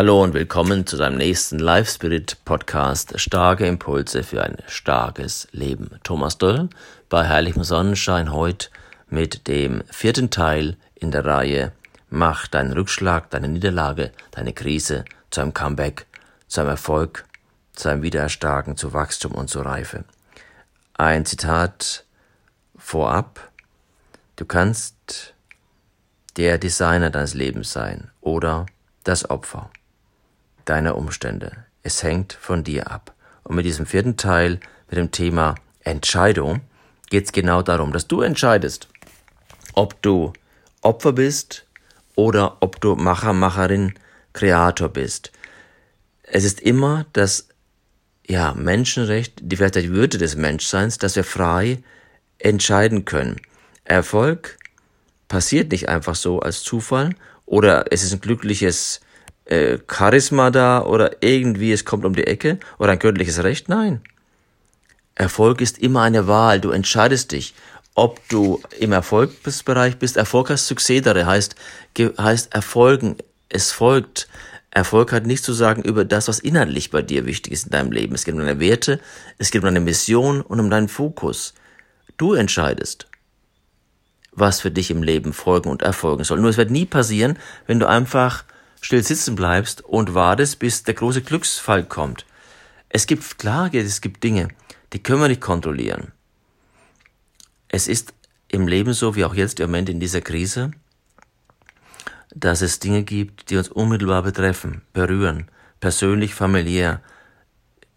Hallo und willkommen zu deinem nächsten Live Spirit Podcast Starke Impulse für ein starkes Leben. Thomas Doll bei Heiligem Sonnenschein heute mit dem vierten Teil in der Reihe Mach deinen Rückschlag, deine Niederlage, deine Krise zu einem Comeback, zu einem Erfolg, zu einem Wiedererstarken, zu Wachstum und zu Reife. Ein Zitat vorab. Du kannst der Designer deines Lebens sein oder das Opfer deiner Umstände. Es hängt von dir ab. Und mit diesem vierten Teil, mit dem Thema Entscheidung, geht es genau darum, dass du entscheidest, ob du Opfer bist oder ob du Macher, Macherin, Kreator bist. Es ist immer das ja, Menschenrecht, die vielleicht die Würde des Menschseins, dass wir frei entscheiden können. Erfolg passiert nicht einfach so als Zufall oder es ist ein glückliches äh, Charisma da oder irgendwie es kommt um die Ecke oder ein göttliches Recht. Nein. Erfolg ist immer eine Wahl. Du entscheidest dich, ob du im Erfolgsbereich bist. Erfolg heißt Succedere, heißt, heißt Erfolgen. Es folgt. Erfolg hat nichts zu sagen über das, was inhaltlich bei dir wichtig ist in deinem Leben. Es geht um deine Werte, es geht um deine Mission und um deinen Fokus. Du entscheidest, was für dich im Leben folgen und erfolgen soll. Nur es wird nie passieren, wenn du einfach still sitzen bleibst und wartest, bis der große Glücksfall kommt. Es gibt Klage, es gibt Dinge, die können wir nicht kontrollieren. Es ist im Leben so, wie auch jetzt im Moment in dieser Krise, dass es Dinge gibt, die uns unmittelbar betreffen, berühren, persönlich, familiär,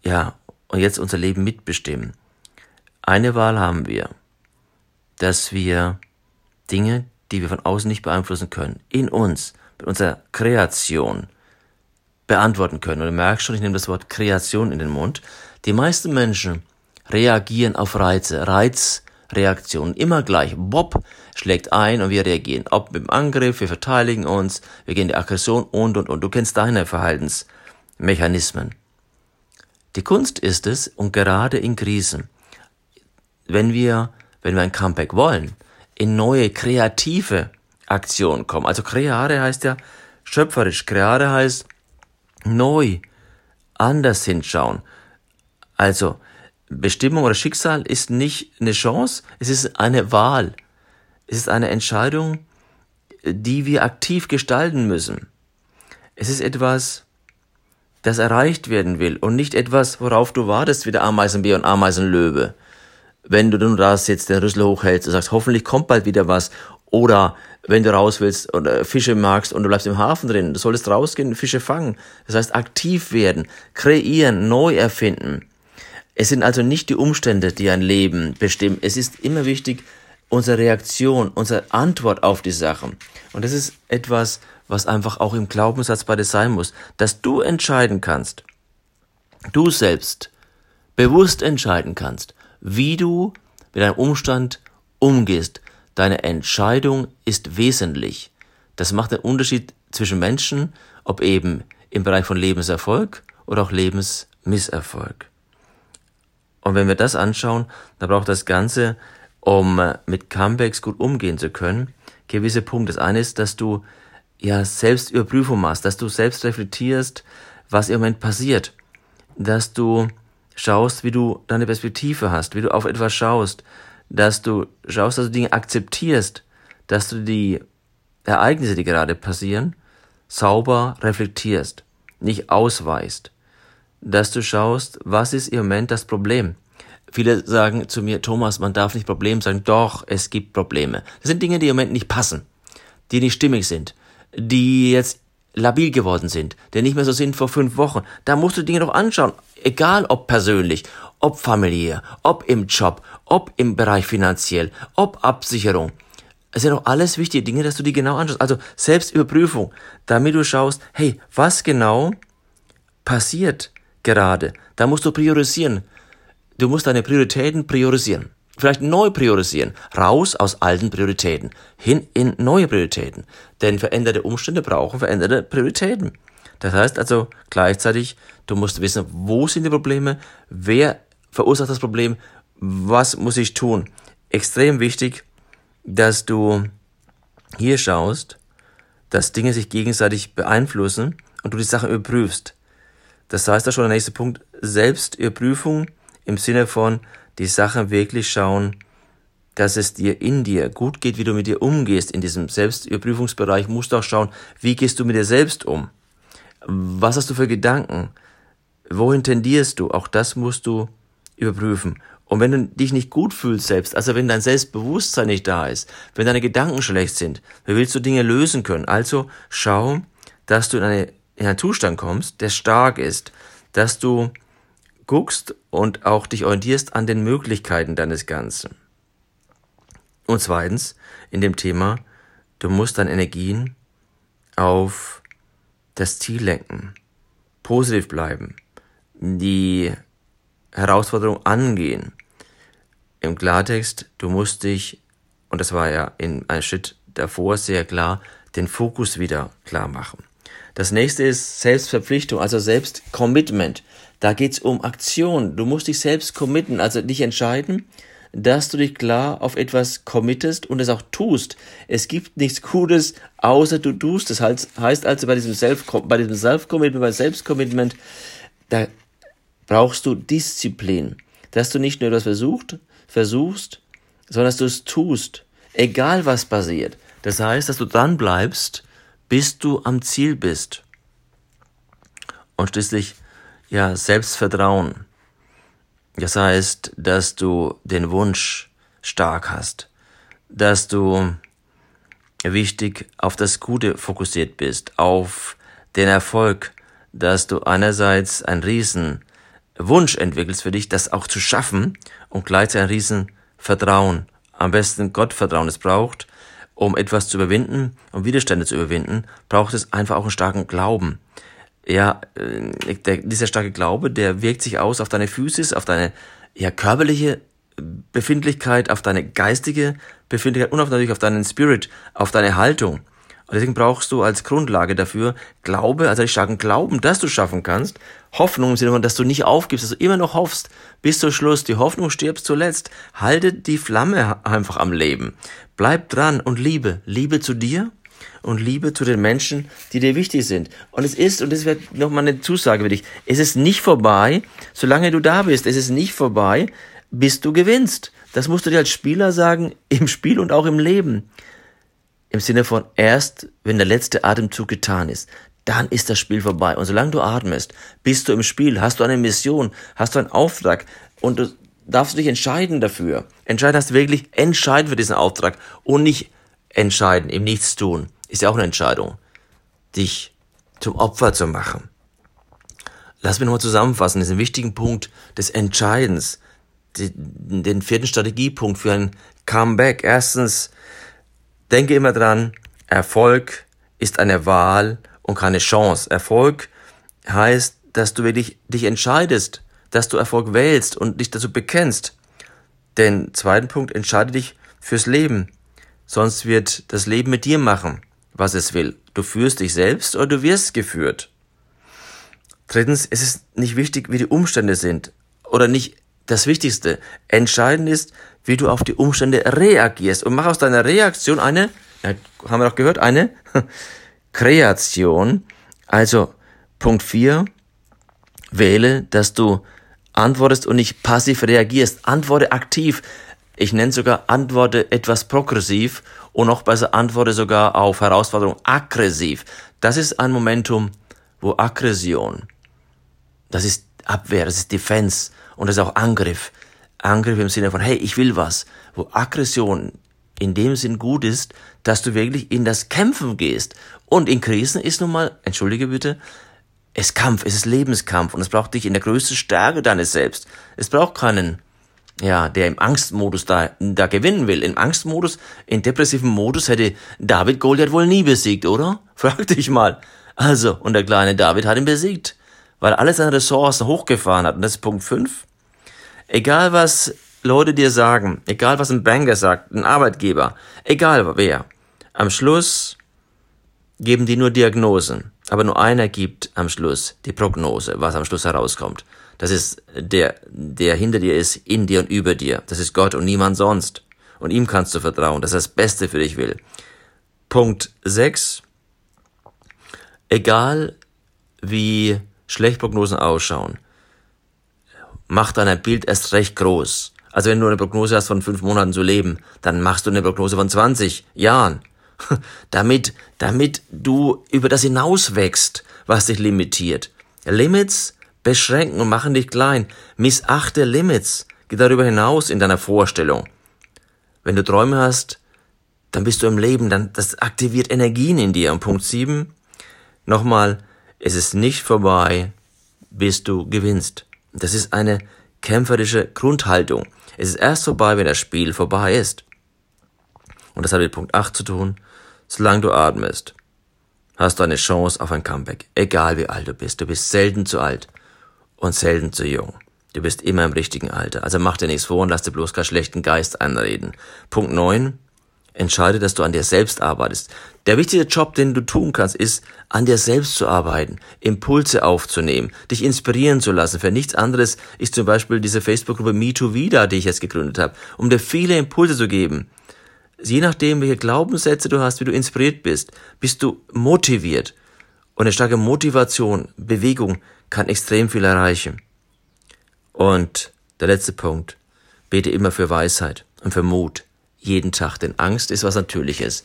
ja, und jetzt unser Leben mitbestimmen. Eine Wahl haben wir, dass wir Dinge, die wir von außen nicht beeinflussen können, in uns mit unserer Kreation beantworten können. Und du merkst schon, ich nehme das Wort Kreation in den Mund. Die meisten Menschen reagieren auf Reize, Reizreaktionen, immer gleich. Bob schlägt ein und wir reagieren. Ob mit dem Angriff, wir verteidigen uns, wir gehen in die Aggression und, und, und. Du kennst deine Verhaltensmechanismen. Die Kunst ist es, und gerade in Krisen, wenn wir, wenn wir ein Comeback wollen, in neue, kreative Aktion kommen. Also creare heißt ja schöpferisch. Creare heißt neu, anders hinschauen. Also Bestimmung oder Schicksal ist nicht eine Chance, es ist eine Wahl. Es ist eine Entscheidung, die wir aktiv gestalten müssen. Es ist etwas, das erreicht werden will und nicht etwas, worauf du wartest wie der Ameisenbär und Ameisenlöwe. Wenn du nun da jetzt den Rüssel hochhältst und sagst, hoffentlich kommt bald wieder was oder wenn du raus willst oder Fische magst und du bleibst im Hafen drin, du solltest rausgehen, Fische fangen. Das heißt, aktiv werden, kreieren, neu erfinden. Es sind also nicht die Umstände, die ein Leben bestimmen. Es ist immer wichtig, unsere Reaktion, unsere Antwort auf die Sachen. Und das ist etwas, was einfach auch im Glaubenssatz bei dir sein muss, dass du entscheiden kannst, du selbst bewusst entscheiden kannst, wie du mit einem Umstand umgehst, Deine Entscheidung ist wesentlich. Das macht den Unterschied zwischen Menschen, ob eben im Bereich von Lebenserfolg oder auch Lebensmisserfolg. Und wenn wir das anschauen, dann braucht das Ganze, um mit Comebacks gut umgehen zu können, gewisse Punkte. Das eine ist, dass du ja Selbstüberprüfung machst, dass du selbst reflektierst, was im Moment passiert, dass du schaust, wie du deine Perspektive hast, wie du auf etwas schaust, dass du schaust, dass du Dinge akzeptierst, dass du die Ereignisse, die gerade passieren, sauber reflektierst, nicht ausweist, dass du schaust, was ist im Moment das Problem. Viele sagen zu mir, Thomas, man darf nicht Problem sagen. Doch, es gibt Probleme. Das sind Dinge, die im Moment nicht passen, die nicht stimmig sind, die jetzt labil geworden sind, die nicht mehr so sind vor fünf Wochen. Da musst du Dinge doch anschauen, egal ob persönlich, ob familiär, ob im Job, ob im Bereich finanziell, ob Absicherung. Es sind doch alles wichtige Dinge, dass du die genau anschaust. Also Selbstüberprüfung, damit du schaust, hey, was genau passiert gerade? Da musst du priorisieren. Du musst deine Prioritäten priorisieren. Vielleicht neu priorisieren. Raus aus alten Prioritäten. Hin in neue Prioritäten. Denn veränderte Umstände brauchen veränderte Prioritäten. Das heißt also gleichzeitig, du musst wissen, wo sind die Probleme, wer verursacht das Problem, was muss ich tun. Extrem wichtig, dass du hier schaust, dass Dinge sich gegenseitig beeinflussen und du die Sachen überprüfst. Das heißt da schon der nächste Punkt, Selbstüberprüfung im Sinne von die Sachen wirklich schauen, dass es dir in dir gut geht, wie du mit dir umgehst. In diesem Selbstüberprüfungsbereich musst du auch schauen, wie gehst du mit dir selbst um? Was hast du für Gedanken? Wohin tendierst du? Auch das musst du überprüfen. Und wenn du dich nicht gut fühlst selbst, also wenn dein Selbstbewusstsein nicht da ist, wenn deine Gedanken schlecht sind, wie willst du Dinge lösen können? Also schau, dass du in, eine, in einen Zustand kommst, der stark ist, dass du guckst und auch dich orientierst an den Möglichkeiten deines Ganzen. Und zweitens, in dem Thema, du musst deine Energien auf das Ziel lenken, positiv bleiben, die Herausforderung angehen. Im Klartext, du musst dich, und das war ja in einem Schritt davor sehr klar, den Fokus wieder klar machen. Das nächste ist Selbstverpflichtung, also Selbstcommitment. Da geht's um Aktion. Du musst dich selbst committen, also dich entscheiden, dass du dich klar auf etwas committest und es auch tust. Es gibt nichts Gutes, außer du tust. Das heißt also bei diesem Self-Commitment, bei Selbstcommitment, da brauchst du Disziplin. Dass du nicht nur etwas versucht, versuchst, sondern dass du es tust. Egal was passiert. Das heißt, dass du dran bleibst, bis du am Ziel bist. Und schließlich, ja, Selbstvertrauen. Das heißt, dass du den Wunsch stark hast, dass du wichtig auf das Gute fokussiert bist, auf den Erfolg, dass du einerseits einen riesen Wunsch entwickelst für dich, das auch zu schaffen und gleichzeitig ein riesen Vertrauen, am besten Gottvertrauen es braucht, um etwas zu überwinden, um Widerstände zu überwinden, braucht es einfach auch einen starken Glauben ja, äh, der, dieser starke Glaube, der wirkt sich aus auf deine Physis, auf deine ja, körperliche Befindlichkeit, auf deine geistige Befindlichkeit und auf, natürlich auf deinen Spirit, auf deine Haltung. Und deswegen brauchst du als Grundlage dafür Glaube, also den starken Glauben, dass du schaffen kannst. Hoffnung im Sinne von, dass du nicht aufgibst, dass du immer noch hoffst bis zum Schluss. Die Hoffnung stirbst zuletzt. Halte die Flamme einfach am Leben. Bleib dran und liebe. Liebe zu dir und Liebe zu den Menschen, die dir wichtig sind. Und es ist, und das wird nochmal eine Zusage für dich, es ist nicht vorbei, solange du da bist. Es ist nicht vorbei, bis du gewinnst. Das musst du dir als Spieler sagen, im Spiel und auch im Leben. Im Sinne von erst, wenn der letzte Atemzug getan ist, dann ist das Spiel vorbei. Und solange du atmest, bist du im Spiel, hast du eine Mission, hast du einen Auftrag und du darfst dich entscheiden dafür. Entscheiden hast du wirklich entscheiden für diesen Auftrag und nicht entscheiden im Nichtstun ist ja auch eine Entscheidung, dich zum Opfer zu machen. Lass mich nochmal zusammenfassen, diesen wichtigen Punkt des Entscheidens, den vierten Strategiepunkt für ein Comeback. Erstens, denke immer dran, Erfolg ist eine Wahl und keine Chance. Erfolg heißt, dass du wirklich dich entscheidest, dass du Erfolg wählst und dich dazu bekennst. Den zweiten Punkt, entscheide dich fürs Leben, sonst wird das Leben mit dir machen was es will. Du führst dich selbst oder du wirst geführt. Drittens, es ist nicht wichtig, wie die Umstände sind oder nicht das Wichtigste. Entscheidend ist, wie du auf die Umstände reagierst und mach aus deiner Reaktion eine, haben wir doch gehört, eine Kreation. Also Punkt 4, wähle, dass du antwortest und nicht passiv reagierst. Antworte aktiv. Ich nenne sogar Antworte etwas progressiv und noch besser antworte sogar auf Herausforderungen aggressiv. Das ist ein Momentum, wo Aggression, das ist Abwehr, das ist Defense und das ist auch Angriff. Angriff im Sinne von, hey, ich will was. Wo Aggression in dem Sinn gut ist, dass du wirklich in das Kämpfen gehst. Und in Krisen ist nun mal, entschuldige bitte, es Kampf, es ist Lebenskampf und es braucht dich in der größten Stärke deines Selbst. Es braucht keinen ja, der im Angstmodus da, da gewinnen will. Im Angstmodus, in depressiven Modus hätte David Goliath wohl nie besiegt, oder? Frag dich mal. Also, und der kleine David hat ihn besiegt, weil er alle seine Ressourcen hochgefahren hat. Und das ist Punkt 5. Egal was Leute dir sagen, egal was ein Banker sagt, ein Arbeitgeber, egal wer, am Schluss geben die nur Diagnosen. Aber nur einer gibt am Schluss die Prognose, was am Schluss herauskommt. Das ist der, der hinter dir ist, in dir und über dir. Das ist Gott und niemand sonst. Und ihm kannst du vertrauen, dass er das Beste für dich will. Punkt 6. Egal, wie schlecht Prognosen ausschauen, mach dann ein Bild erst recht groß. Also wenn du eine Prognose hast von fünf Monaten zu leben, dann machst du eine Prognose von 20 Jahren. damit, damit du über das hinaus wächst, was dich limitiert. Limits beschränken und machen dich klein. Missachte Limits. Geh darüber hinaus in deiner Vorstellung. Wenn du Träume hast, dann bist du im Leben, dann, das aktiviert Energien in dir. Und Punkt 7, nochmal, es ist nicht vorbei, bis du gewinnst. Das ist eine kämpferische Grundhaltung. Es ist erst vorbei, wenn das Spiel vorbei ist. Und das hat mit Punkt 8 zu tun. Solange du atmest, hast du eine Chance auf ein Comeback. Egal wie alt du bist. Du bist selten zu alt und selten zu jung. Du bist immer im richtigen Alter. Also mach dir nichts vor und lass dir bloß keinen schlechten Geist einreden. Punkt 9. Entscheide, dass du an dir selbst arbeitest. Der wichtigste Job, den du tun kannst, ist, an dir selbst zu arbeiten, Impulse aufzunehmen, dich inspirieren zu lassen. Für nichts anderes ist zum Beispiel diese Facebook-Gruppe MeToo die ich jetzt gegründet habe, um dir viele Impulse zu geben. Je nachdem, welche Glaubenssätze du hast, wie du inspiriert bist, bist du motiviert. Und eine starke Motivation, Bewegung kann extrem viel erreichen. Und der letzte Punkt. Bete immer für Weisheit und für Mut. Jeden Tag, denn Angst ist was Natürliches.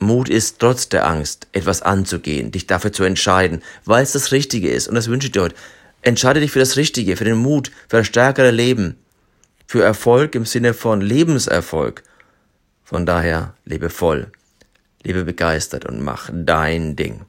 Mut ist trotz der Angst, etwas anzugehen, dich dafür zu entscheiden, weil es das Richtige ist. Und das wünsche ich dir heute. Entscheide dich für das Richtige, für den Mut, für ein stärkere Leben, für Erfolg im Sinne von Lebenserfolg. Von daher, lebe voll, lebe begeistert und mach dein Ding.